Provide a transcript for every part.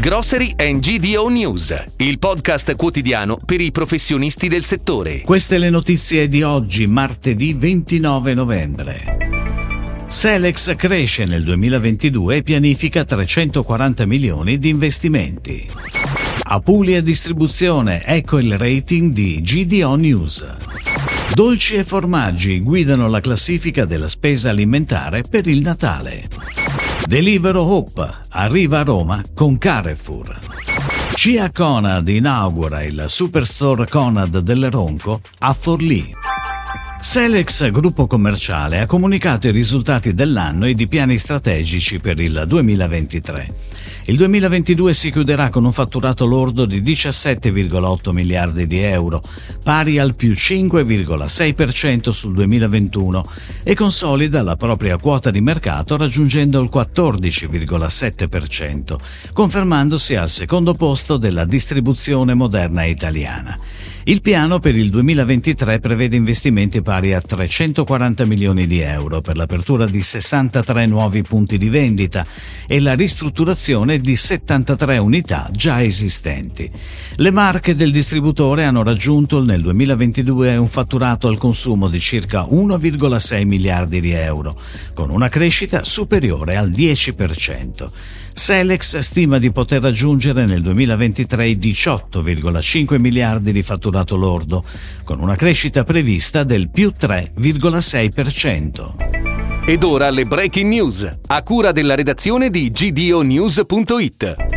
Grocery and GDO News, il podcast quotidiano per i professionisti del settore. Queste le notizie di oggi, martedì 29 novembre. Selex cresce nel 2022 e pianifica 340 milioni di investimenti. Apulia Distribuzione, ecco il rating di GDO News. Dolci e formaggi guidano la classifica della spesa alimentare per il Natale. Delibero Hope arriva a Roma con Carrefour. CIA Conad inaugura il Superstore Conad del Ronco a Forlì. Selex Gruppo Commerciale ha comunicato i risultati dell'anno e di piani strategici per il 2023. Il 2022 si chiuderà con un fatturato lordo di 17,8 miliardi di euro, pari al più 5,6% sul 2021 e consolida la propria quota di mercato raggiungendo il 14,7%, confermandosi al secondo posto della distribuzione moderna italiana. Il piano per il 2023 prevede investimenti pari a 340 milioni di euro per l'apertura di 63 nuovi punti di vendita e la ristrutturazione di 73 unità già esistenti. Le marche del distributore hanno raggiunto nel 2022 un fatturato al consumo di circa 1,6 miliardi di euro, con una crescita superiore al 10%. Selex stima di poter raggiungere nel 2023 i 18,5 miliardi di fatturato lordo, con una crescita prevista del più 3,6%. Ed ora le breaking news, a cura della redazione di gdonews.it.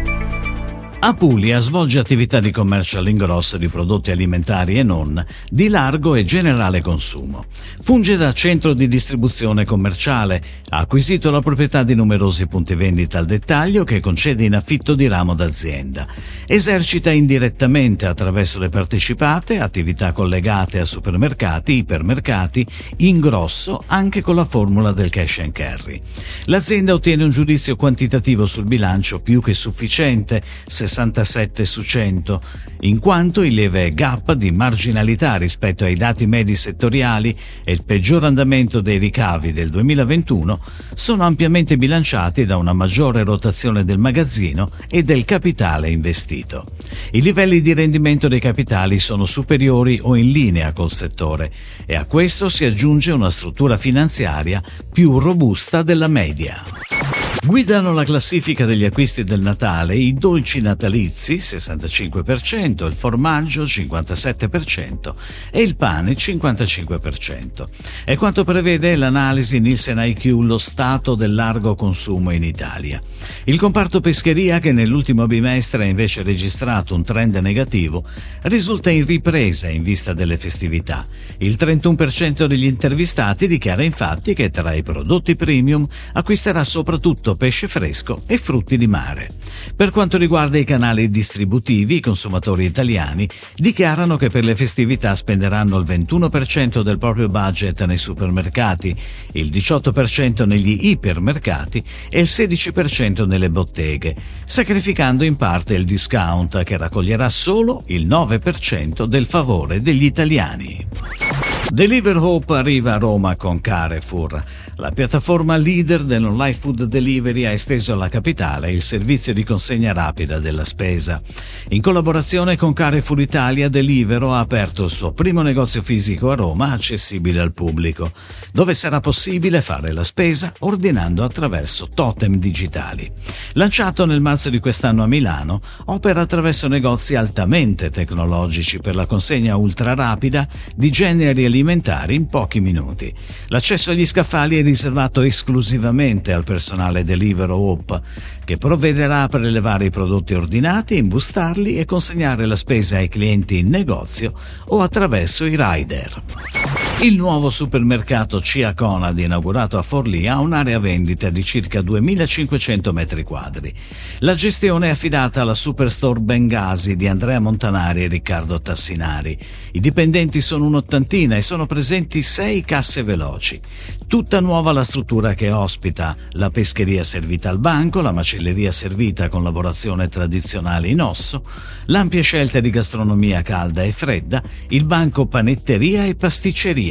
Apulia svolge attività di commercio all'ingrosso di prodotti alimentari e non, di largo e generale consumo. Funge da centro di distribuzione commerciale, ha acquisito la proprietà di numerosi punti vendita al dettaglio che concede in affitto di ramo d'azienda. Esercita indirettamente attraverso le partecipate attività collegate a supermercati, ipermercati, ingrosso anche con la formula del cash and carry. L'azienda ottiene un giudizio quantitativo sul bilancio più che sufficiente, 67 su 100, in quanto il lieve gap di marginalità rispetto ai dati medi settoriali e il peggior andamento dei ricavi del 2021 sono ampiamente bilanciati da una maggiore rotazione del magazzino e del capitale investito. I livelli di rendimento dei capitali sono superiori o in linea col settore e a questo si aggiunge una struttura finanziaria più robusta della media. Guidano la classifica degli acquisti del Natale i dolci natalizi 65%, il formaggio 57% e il pane 55%. È quanto prevede l'analisi Nielsen IQ lo stato del largo consumo in Italia. Il comparto pescheria che nell'ultimo bimestre ha invece registrato un trend negativo risulta in ripresa in vista delle festività. Il 31% degli intervistati dichiara infatti che tra i prodotti premium acquisterà soprattutto soprattutto pesce fresco e frutti di mare. Per quanto riguarda i canali distributivi, i consumatori italiani dichiarano che per le festività spenderanno il 21% del proprio budget nei supermercati, il 18% negli ipermercati e il 16% nelle botteghe, sacrificando in parte il discount che raccoglierà solo il 9% del favore degli italiani. Deliver Hope arriva a Roma con Carrefour. La piattaforma leader dell'online food delivery ha esteso alla capitale il servizio di consegna rapida della spesa. In collaborazione con Carrefour Italia, Delivero ha aperto il suo primo negozio fisico a Roma accessibile al pubblico, dove sarà possibile fare la spesa ordinando attraverso totem digitali. Lanciato nel marzo di quest'anno a Milano, opera attraverso negozi altamente tecnologici per la consegna ultra rapida di generi alimentari in pochi minuti. L'accesso agli scaffali è riservato esclusivamente al personale Deliveroo Hope, che provvederà a prelevare i prodotti ordinati, imbustarli e consegnare la spesa ai clienti in negozio o attraverso i rider. Il nuovo supermercato Cia Conad, inaugurato a Forlì, ha un'area vendita di circa 2500 metri quadri. La gestione è affidata alla Superstore Bengasi di Andrea Montanari e Riccardo Tassinari. I dipendenti sono un'ottantina e sono presenti sei casse veloci. Tutta nuova la struttura che ospita la pescheria servita al banco, la macelleria servita con lavorazione tradizionale in osso, l'ampia scelta di gastronomia calda e fredda, il banco panetteria e pasticceria.